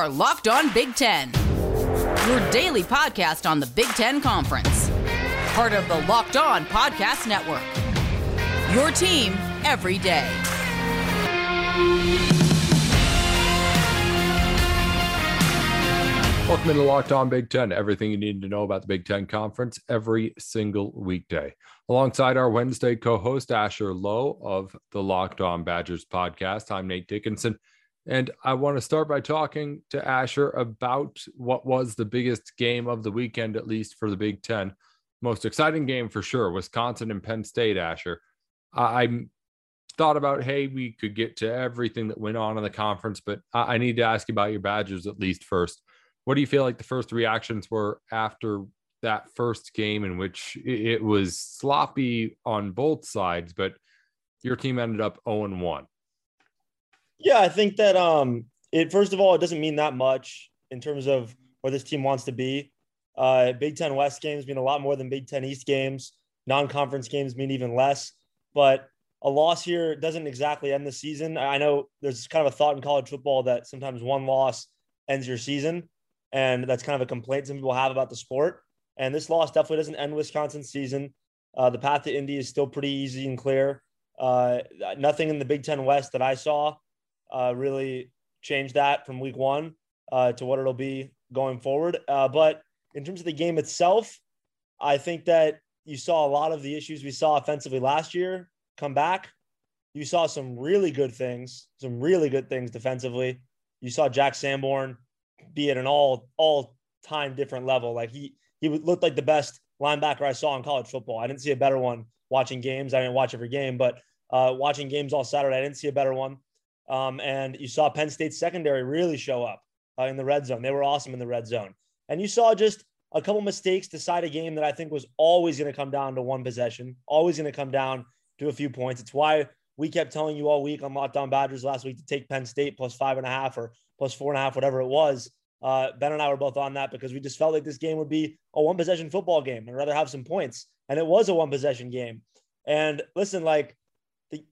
are Locked On Big Ten, your daily podcast on the Big Ten Conference, part of the Locked On Podcast Network. Your team every day. Welcome to Locked On Big Ten. Everything you need to know about the Big Ten Conference every single weekday. Alongside our Wednesday co host, Asher Lowe of the Locked On Badgers podcast, I'm Nate Dickinson. And I want to start by talking to Asher about what was the biggest game of the weekend, at least for the Big Ten. Most exciting game for sure Wisconsin and Penn State, Asher. I, thought about, hey, we could get to everything that went on in the conference, but I, need to ask you about your Badgers at least first. What do you feel like the first reactions were after that first game, in which it was sloppy on both sides, but your team ended up 0 1? Yeah, I think that um, it first of all, it doesn't mean that much in terms of where this team wants to be. Uh, Big Ten West games mean a lot more than Big Ten East games. Non-conference games mean even less. But a loss here doesn't exactly end the season. I know there's kind of a thought in college football that sometimes one loss ends your season, and that's kind of a complaint some people have about the sport. And this loss definitely doesn't end Wisconsin's season. Uh, the path to Indy is still pretty easy and clear. Uh, nothing in the Big Ten West that I saw uh, really change that from week one uh, to what it'll be going forward. Uh, but in terms of the game itself, I think that you saw a lot of the issues we saw offensively last year come back. You saw some really good things, some really good things defensively. You saw Jack Sanborn be at an all all time different level. Like he he looked like the best linebacker I saw in college football. I didn't see a better one watching games. I didn't watch every game, but uh, watching games all Saturday, I didn't see a better one. Um, and you saw Penn State secondary really show up uh, in the red zone. They were awesome in the red zone. And you saw just a couple mistakes decide a game that I think was always going to come down to one possession, always going to come down to a few points. It's why we kept telling you all week on Locked On Badgers last week to take Penn State plus five and a half or plus four and a half, whatever it was. Uh, ben and I were both on that because we just felt like this game would be a one possession football game and rather have some points. And it was a one possession game. And listen, like the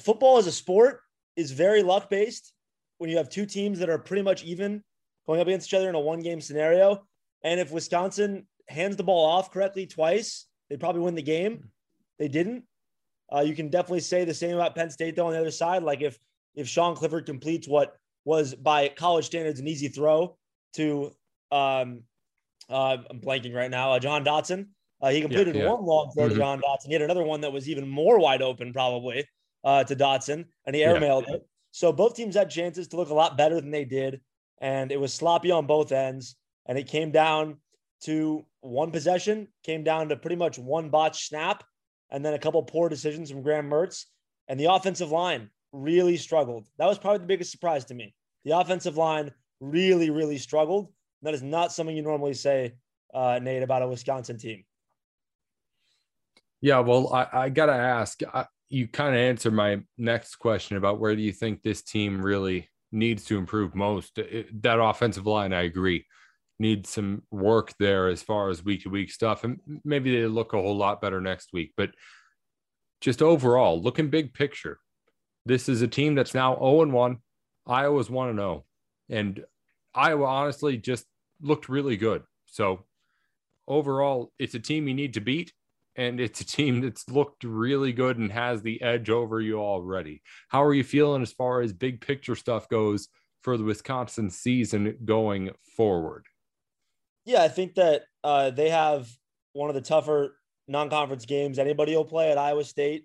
football is a sport is very luck based when you have two teams that are pretty much even going up against each other in a one game scenario. And if Wisconsin hands the ball off correctly twice, they probably win the game. They didn't. Uh, you can definitely say the same about Penn State though on the other side. Like if if Sean Clifford completes what was by college standards an easy throw to um uh, I'm blanking right now, uh, Jahan Dotson. Uh, he completed yeah, yeah. one long throw mm-hmm. to Jahan Dotson. He had another one that was even more wide open, probably uh, to Dotson, and he airmailed yeah. it. So both teams had chances to look a lot better than they did, and it was sloppy on both ends. And it came down to one possession, came down to pretty much one botch snap, and then a couple poor decisions from Graham Mertz. And the offensive line really struggled. That was probably the biggest surprise to me. The offensive line really, really struggled. That is not something you normally say, uh, Nate, about a Wisconsin team. Yeah, well, I, I got to ask. I, you kind of answered my next question about where do you think this team really needs to improve most. It, that offensive line, I agree, needs some work there as far as week to week stuff. And maybe they look a whole lot better next week. But just overall, looking big picture, this is a team that's now 0 1. Iowa's 1 0. And Iowa honestly just looked really good. So overall, it's a team you need to beat and it's a team that's looked really good and has the edge over you already. How are you feeling as far as big picture stuff goes for the Wisconsin season going forward? Yeah, I think that uh, they have one of the tougher non-conference games anybody will play at Iowa State,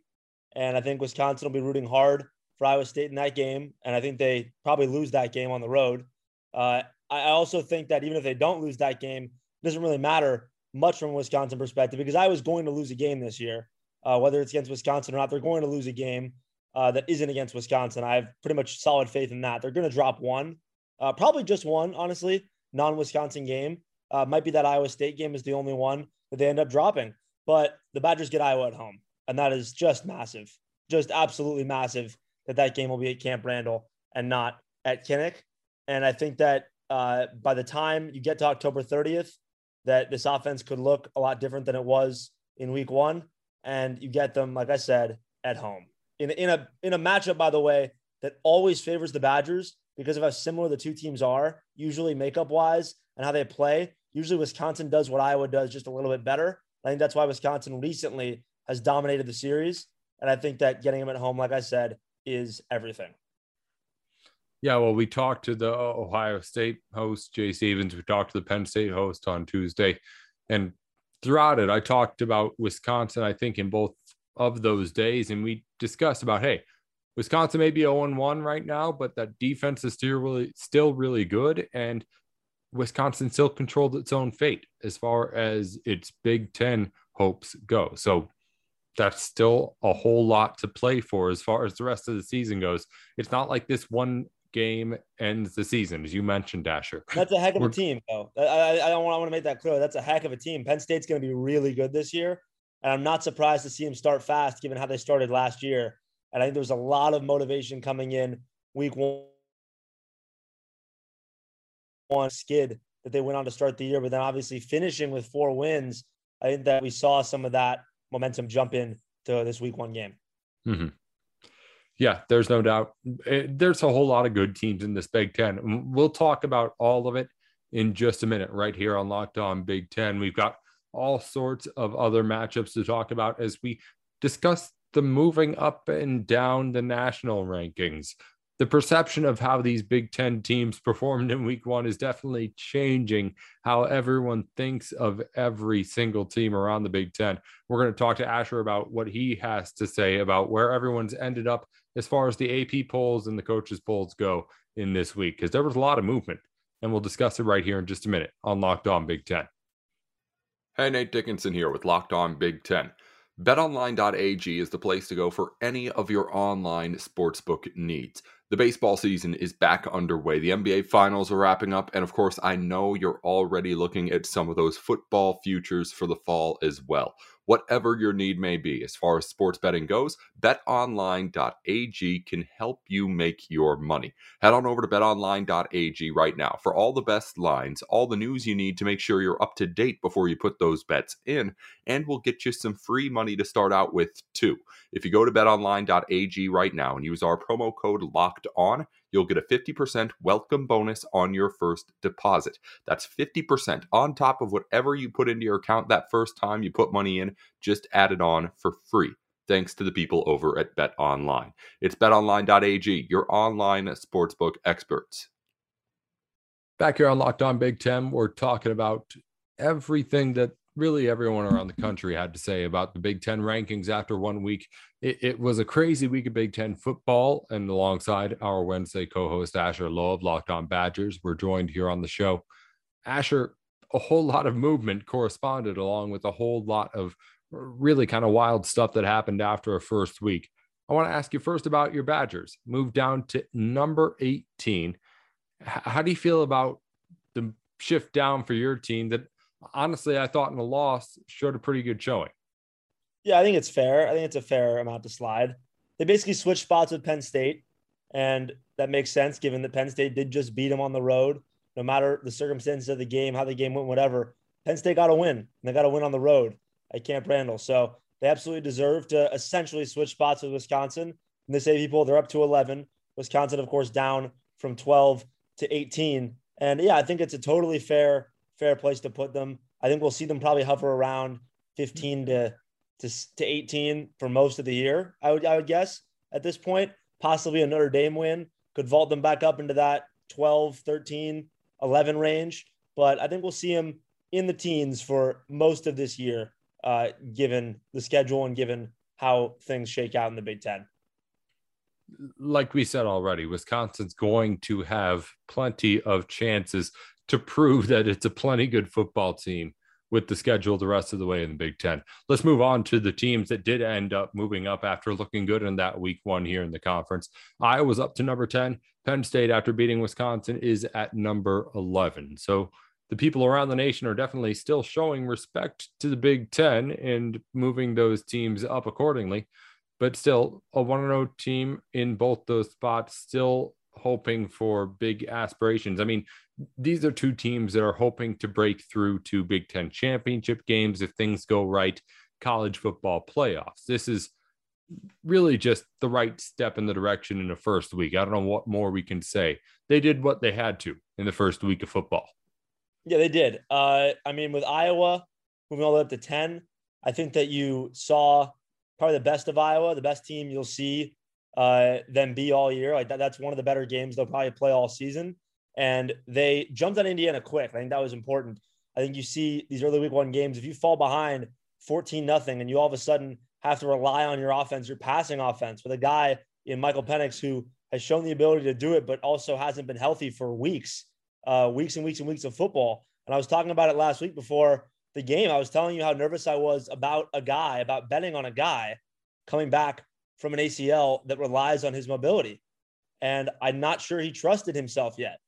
and I think Wisconsin will be rooting hard for Iowa State in that game, and I think they probably lose that game on the road. Uh, I also think that even if they don't lose that game, it doesn't really matter much from a Wisconsin perspective because Iowa's going to lose a game this year, uh, whether it's against Wisconsin or not. They're going to lose a game uh, that isn't against Wisconsin. I have pretty much solid faith in that. They're going to drop one, uh, probably just one, honestly, non Wisconsin game. Uh, might be that Iowa State game is the only one that they end up dropping. But the Badgers get Iowa at home, and that is just massive, just absolutely massive that that game will be at Camp Randall and not at Kinnick. And I think that uh, by the time you get to October 30th, that this offense could look a lot different than it was in week one. And you get them, like I said, at home. In, in a in a matchup, by the way, that always favors the Badgers because of how similar the two teams are, usually makeup wise and how they play. Usually Wisconsin does what Iowa does just a little bit better. I think that's why Wisconsin recently has dominated the series. And I think that getting them at home, like I said, is everything. Yeah, well, we talked to the Ohio State host, Jay Stevens. We talked to the Penn State host on Tuesday. And throughout it, I talked about Wisconsin, I think, in both of those days. And we discussed about, hey, Wisconsin may be 0 1 1 right now, but that defense is still really, still really good. And Wisconsin still controlled its own fate as far as its Big Ten hopes go. So that's still a whole lot to play for as far as the rest of the season goes. It's not like this one game ends the season, as you mentioned, Dasher. That's a heck of a team, though. I, I, don't want, I want to make that clear. That's a heck of a team. Penn State's going to be really good this year. And I'm not surprised to see them start fast, given how they started last year. And I think there's a lot of motivation coming in week one, one skid that they went on to start the year, but then obviously finishing with four wins. I think that we saw some of that momentum jump in to this week one game. Mm-hmm. Yeah, there's no doubt. It, eh, there's a whole lot of good teams in this Big Ten. We'll talk about all of it in just a minute, right here on Locked On Big Ten. We've got all sorts of other matchups to talk about as we discuss the moving up and down the national rankings the perception of how these Big Ten teams performed in week one is definitely changing how everyone thinks of every single team around the Big Ten. We're going to talk to Asher about what he has to say about where everyone's ended up as far as the AP polls and the coaches' polls go in this week, because there was a lot of movement. And we'll discuss it right here in just a minute on Locked On Big Ten. Hey, Nate Dickinson here with Locked On Big Ten. BetOnline.ag is the place to go for any of your online sportsbook needs. The baseball season is back underway. The NBA finals are wrapping up. And of course, I know you're already looking at some of those football futures for the fall as well. Whatever your need may be, as far as sports betting goes, betonline.ag can help you make your money. Head on over to betonline.ag right now for all the best lines, all the news you need to make sure you're up to date before you put those bets in, and we'll get you some free money to start out with, too. If you go to betonline.ag right now and use our promo code LOCKED ON, you'll get a 50% welcome bonus on your first deposit. That's 50% on top of whatever you put into your account that first time you put money in, just add it on for free. Thanks to the people over at Bet Online. It's betonline.ag, your online sportsbook experts. Back here on Locked On Big Ten, we're talking about everything that really everyone around the country had to say about the Big Ten rankings after one week. It, it, was a crazy week of Big Ten football. And alongside our Wednesday co host, Asher Lowe of Locked On Badgers, we're joined here on the show. Asher, a whole lot of movement corresponded along with a whole lot of really kind of wild stuff that happened after a first week. I want to ask you first about your Badgers. Move down to number 18. How do you feel about the shift down for your team that honestly, I thought in the loss showed a pretty good showing. Yeah, I think it's fair. I think it's a fair amount to slide. They basically switched spots with Penn State, and that makes sense given that Penn State did just beat them on the road. No matter the circumstances of the game, how the game went, whatever, Penn State got a win. And they got a win on the road at Camp Randall. So they absolutely deserve to essentially switch spots with Wisconsin. And they say people they're up to 11. Wisconsin, of course, down from 12 to 18. And yeah, I think it's a totally fair fair place to put them. I think we'll see them probably hover around 15 to, to, to 18 for most of the year. I would, I would guess at this point, possibly a Notre Dame win could vault them back up into that 12, 13, 11 range. But I think we'll see them in the teens for most of this year, uh, given the schedule and given how things shake out in the Big Ten. Like we said already, Wisconsin's going to have plenty of chances to prove that it's a plenty good football team with the schedule the rest of the way in the Big Ten. Let's move on to the teams that did end up moving up after looking good in that week one here in the conference. Iowa's up to number 10. Penn State, after beating Wisconsin, is at number 11. So the people around the nation are definitely still showing respect to the Big Ten and moving those teams up accordingly. But still, a 1 0 team in both those spots, still hoping for big aspirations. I mean, these are two teams that are hoping to break through to Big Ten championship games if things go right, college football playoffs. This is really just the right step in the direction in the first week. I don't know what more we can say. They did what they had to in the first week of football. Yeah, they did. Uh, I mean, with Iowa moving all the way up to 10, I think that you saw probably the best of Iowa, the best team you'll see uh, them be all year. Like that, that's one of the better games they'll probably play all season. And they jumped on Indiana quick. I think that was important. I think you see these early week one games, if you fall behind 14 nothing and you all of a sudden have to rely on your offense, your passing offense with a guy in Michael Penix who has shown the ability to do it, but also hasn't been healthy for weeks, uh, weeks and weeks and weeks of football. And I was talking about it last week before the game. I was telling you how nervous I was about a guy, about betting on a guy coming back from an ACL that relies on his mobility. And I'm not sure he trusted himself yet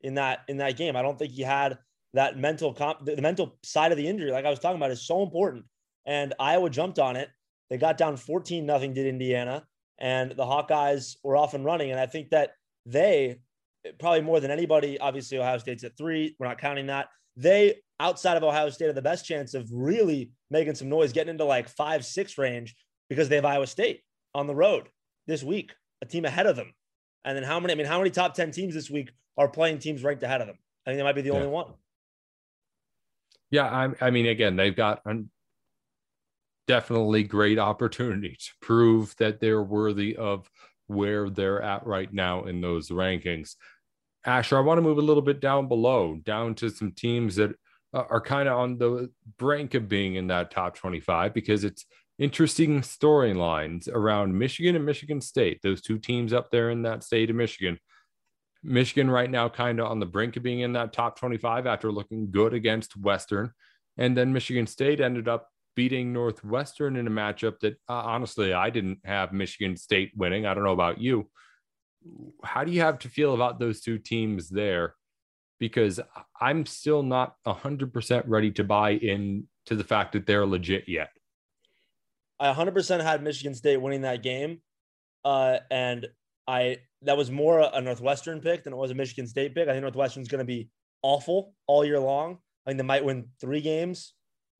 in that in that game. I don't think he had that mental comp the mental side of the injury, like I was talking about, is so important. And Iowa jumped on it. They got down 14 nothing did Indiana, and the Hawkeyes were off and running. And I think that they probably more than anybody, obviously Ohio State's at three. We're not counting that. They outside of Ohio State have the best chance of really making some noise, getting into like five, six range because they have Iowa State on the road this week, a team ahead of them. And then how many, I mean, how many top 10 teams this week are playing teams ranked ahead of them? I think they might be the yeah. only one. Yeah. I, I mean, again, they've got definitely great opportunity to prove that they're worthy of where they're at right now in those rankings. Asher, I want to move a little bit down below, down to some teams that uh, are kind of on the brink of being in that top 25 because it's interesting storylines around Michigan and Michigan State, those two teams up there in that state of Michigan. Michigan right now kind of on the brink of being in that top 25 after looking good against Western. And then Michigan State ended up beating Northwestern in a matchup that uh, honestly I didn't have Michigan State winning. I don't know about you. How do you have to feel about those two teams there? Because I'm still not 100% ready to buy in to the fact that they're legit yet. I 100% had Michigan State winning that game. Uh, and I that was more a Northwestern pick than it was a Michigan State pick. I think Northwestern's going to be awful all year long. I think they might win three games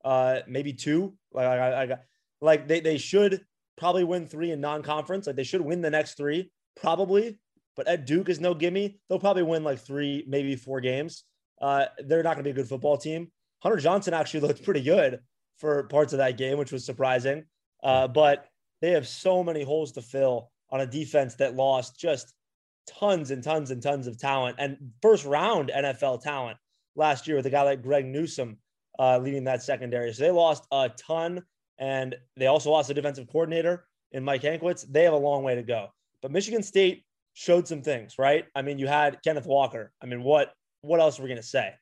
uh, maybe two. Like I, I like they they should probably win three in non-conference. Like they should win the next three probably. But at Duke is no gimme. They'll probably win like three, maybe four games. Uh, they're not going to be a good football team. Hunter Johnson actually looked pretty good for parts of that game, which was surprising. Uh, but they have so many holes to fill on a defense that lost just tons and tons and tons of talent and first round NFL talent last year with a guy like Greg Newsome uh, leading that secondary. So they lost a ton, and they also lost a defensive coordinator in Mike Hankwitz. They have a long way to go. But Michigan State showed some things, right? I mean, you had Kenneth Walker. I mean, what what else are we gonna say?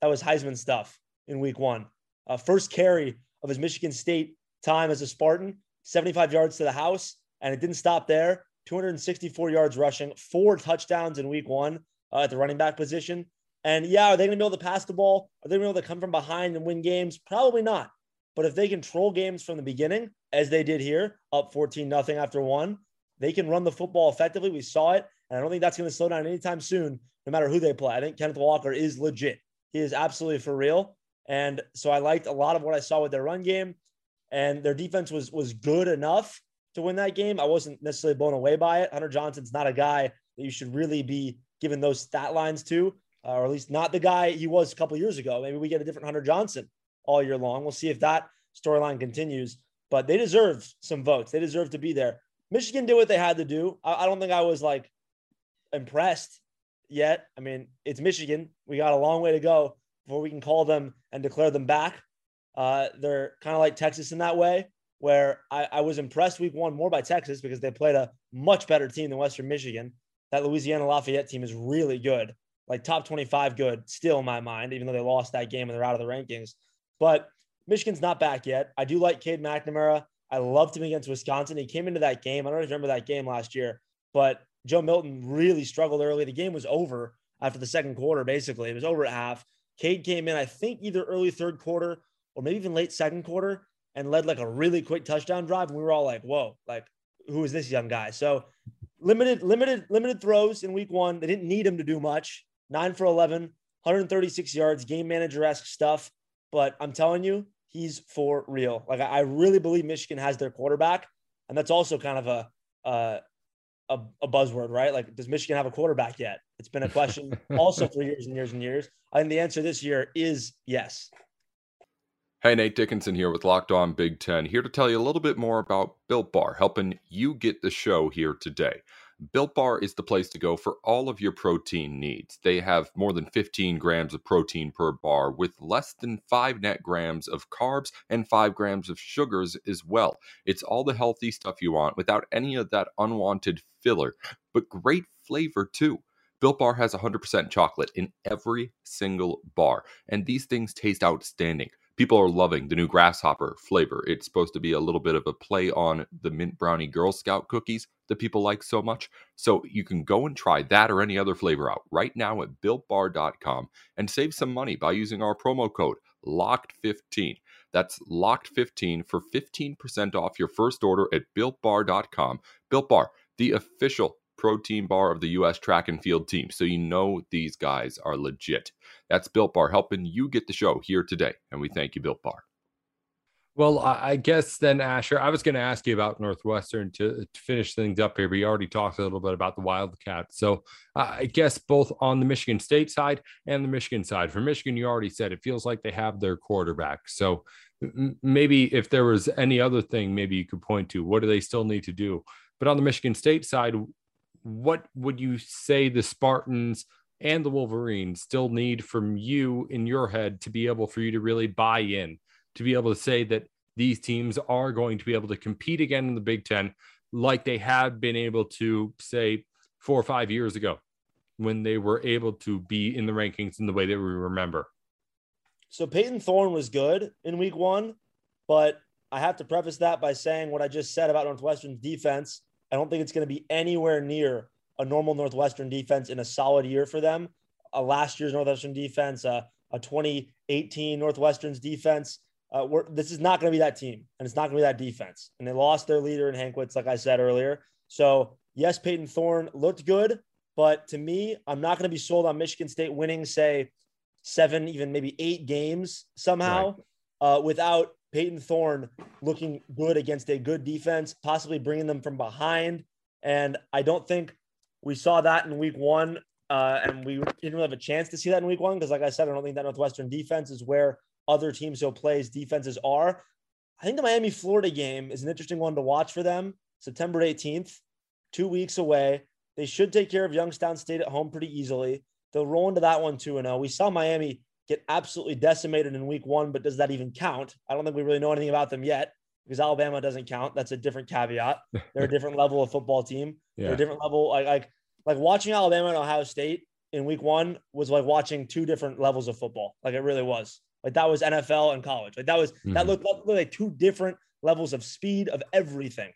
That was Heisman stuff in Week One. Uh, first carry of his Michigan State time as a Spartan, 75 yards to the house, and it didn't stop there. 264 yards rushing, four touchdowns in Week One uh, at the running back position. And yeah, are they going to be able to pass the ball? Are they going to be able to come from behind and win games? Probably not. But if they control games from the beginning, as they did here, up 14 nothing after one, they can run the football effectively. We saw it. And I don't think that's going to slow down anytime soon, no matter who they play. I think Kenneth Walker is legit. He is absolutely for real. And so I liked a lot of what I saw with their run game. And their defense was was good enough to win that game. I wasn't necessarily blown away by it. Hunter Johnson's not a guy that you should really be giving those stat lines to uh, or at least not the guy he was a couple years ago. Maybe we get a different Hunter Johnson all year long. We'll see if that storyline continues. But they deserve some votes. They deserve to be there. Michigan did what they had to do. I, I don't think I was like impressed yet. I mean, it's Michigan. We got a long way to go before we can call them and declare them back. Uh, they're kind of like Texas in that way, where I, I was impressed week one more by Texas because they played a much better team than Western Michigan. That Louisiana Lafayette team is really good like top 25 good still in my mind, even though they lost that game and they're out of the rankings. But Michigan's not back yet. I do like Cade McNamara. I loved him against Wisconsin. He came into that game. I don't remember that game last year, but Joe Milton really struggled early. The game was over after the second quarter, basically. It was over at half. Cade came in, I think, either early third quarter or maybe even late second quarter and led like a really quick touchdown drive. And we were all like, whoa, like, who is this young guy? So limited, limited, limited throws in week one. They didn't need him to do much nine for 11, 136 yards, game manager esque stuff. But I'm telling you, he's for real. Like, I really believe Michigan has their quarterback. and that's also kind of a uh, a, a, buzzword, right? Like, does Michigan have a quarterback yet? It's been a question also for years and years and years. I think the answer this year is yes. Hey, Nate Dickinson here with Locked On Big Ten, here to tell you a little bit more about Built Bar, helping you get the show here today. Built Bar is the place to go for all of your protein needs. They have more than 15 grams of protein per bar with less than 5 net grams of carbs and 5 grams of sugars as well. It's all the healthy stuff you want without any of that unwanted filler, but great flavor too. Built Bar has 100% chocolate in every single bar, and these things taste outstanding people are loving the new grasshopper flavor. It's supposed to be a little bit of a play on the mint brownie Girl Scout cookies that people like so much. So you can go and try that or any other flavor out right now at builtbar.com and save some money by using our promo code LOCKED15. That's LOCKED15 for 15% off your first order at builtbar.com. Built Bar, the official protein bar of the U.S. track and field team. So you know these guys are legit. That's Built Bar helping you get the show here today. And we thank you, Built Bar. Well, I guess then, Asher, I was going to ask you about Northwestern to, to, finish things up here, but you already talked a little bit about the Wildcats. So I guess both on the Michigan State side and the Michigan side. For Michigan, you already said it feels like they have their quarterback. So maybe if there was any other thing, maybe you could point to what do they still need to do? But on the Michigan State side, what would you say the Spartans and the Wolverines still need from you in your head to be able for you to really buy in, to be able to say that these teams are going to be able to compete again in the Big Ten like they have been able to, say, four or five years ago when they were able to be in the rankings in the way that we remember? So Payton Thorne was good in week one, but I have to preface that by saying what I just said about Northwestern's defense I don't think it's going to be anywhere near a normal Northwestern defense in a solid year for them. A last year's Northwestern defense, uh, a 2018 Northwestern's defense. Uh, this is not going to be that team, and it's not going to be that defense. And they lost their leader in Hankwitz, like I said earlier. So yes, Payton Thorne looked good, but to me, I'm not going to be sold on Michigan State winning, say, seven, even maybe eight games somehow, right. uh, without Payton Thorne looking good against a good defense, possibly bringing them from behind. And I don't think we saw that in week one. Uh, and we didn't really have a chance to see that in week one because, like I said, I don't think that Northwestern defense is where other teams who plays defenses are. I think the Miami Florida game is an interesting one to watch for them. September 18th, two weeks away. They should take care of Youngstown State at home pretty easily. They'll roll into that one 2 0. We saw Miami get absolutely decimated in week one, but does that even count? I don't think we really know anything about them yet because Alabama doesn't count. That's a different caveat. They're a different level of football team. Yeah. They're a different level. Like, like, like watching Alabama and Ohio State in week one was like watching two different levels of football. Like it really was. Like that was NFL and college. Like that was mm-hmm. that looked, looked like two different levels of speed of everything.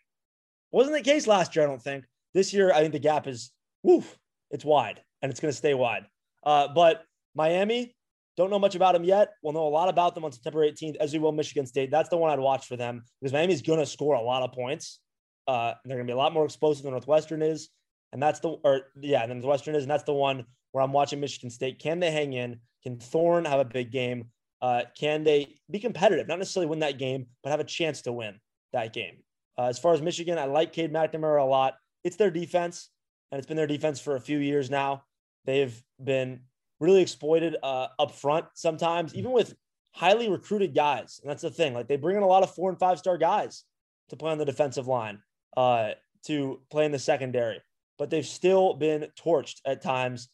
Wasn't the case last year, I don't think. This year, I think the gap is woof, it's wide and it's gonna stay wide. Uh, but Miami, don't know much about them yet. We'll know a lot about them on September 18th, as we will Michigan State. That's the one I'd watch for them because Miami's going to score a lot of points. Uh, they're going to be a lot more explosive than Northwestern is. And that's the, or yeah, then Northwestern is. And that's the one where I'm watching Michigan State. Can they hang in? Can Thorne have a big game? Uh, can they be competitive? Not necessarily win that game, but have a chance to win that game. Uh, as far as Michigan, I like Cade McNamara a lot. It's their defense, and it's been their defense for a few years now. They've been really exploited uh, up front sometimes, even with highly recruited guys. And that's the thing. Like they bring in a lot of four and five star guys to play on the defensive line, uh, to play in the secondary, but they've still been torched at times.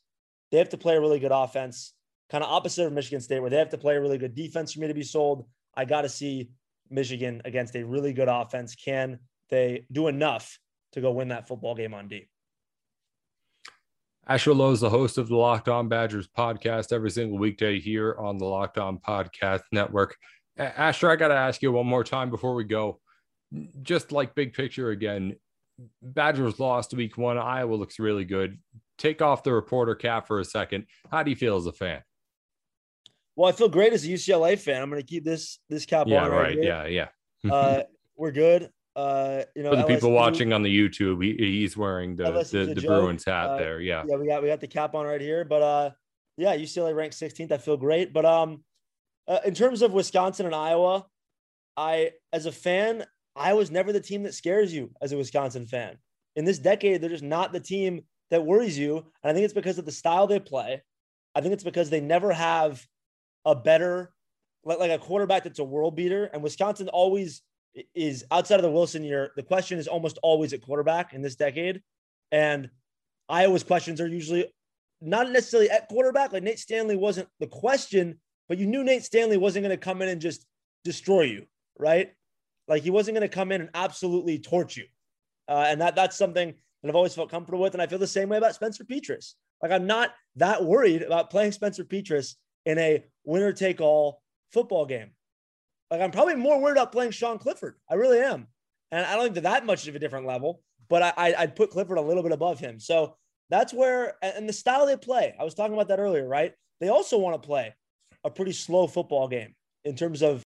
They have to play a really good offense, kind of opposite of Michigan State, where they have to play a really good defense for me to be sold. I got to see Michigan against a really good offense. Can they do enough to go win that football game on D? Asher Lowe is the host of the Locked On Badgers podcast every single weekday here on the Locked On Podcast Network. Asher, I got to ask you one more time before we go. Just like big picture again, Badgers lost week one. Iowa looks really good. Take off the reporter cap for a second. How do you feel as a fan? Well, I feel great as a UCLA fan. I'm going to keep this this cap yeah, on. Right, right yeah, yeah. uh, we're good. Uh, you know, for the LSU, people watching on the YouTube, he, he's wearing the the, the Bruins hat uh, there. Yeah, yeah, we got we got the cap on right here. But uh, yeah, UCLA ranked 16th. I feel great. But um, uh, in terms of Wisconsin and Iowa, I as a fan, I was never the team that scares you as a Wisconsin fan. In this decade, they're just not the team that worries you. And I think it's because of the style they play. I think it's because they never have a better, like, like a quarterback that's a world beater. And Wisconsin always is outside of the Wilson year. The question is almost always at quarterback in this decade. And Iowa's questions are usually not necessarily at quarterback. Like Nate Stanley wasn't the question, but you knew Nate Stanley wasn't going to come in and just destroy you, right? Like he wasn't going to come in and absolutely torch you. Uh, and that that's something that I've always felt comfortable with. And I feel the same way about Spencer Petras. Like I'm not that worried about playing Spencer Petras in a winner take all football game. Like I'm probably more worried about playing Sean Clifford. I really am. And I don't think they're that much of a different level, but I, I'd put Clifford a little bit above him. So that's where, and the style they play, I was talking about that earlier, right? They also want to play a pretty slow football game in terms of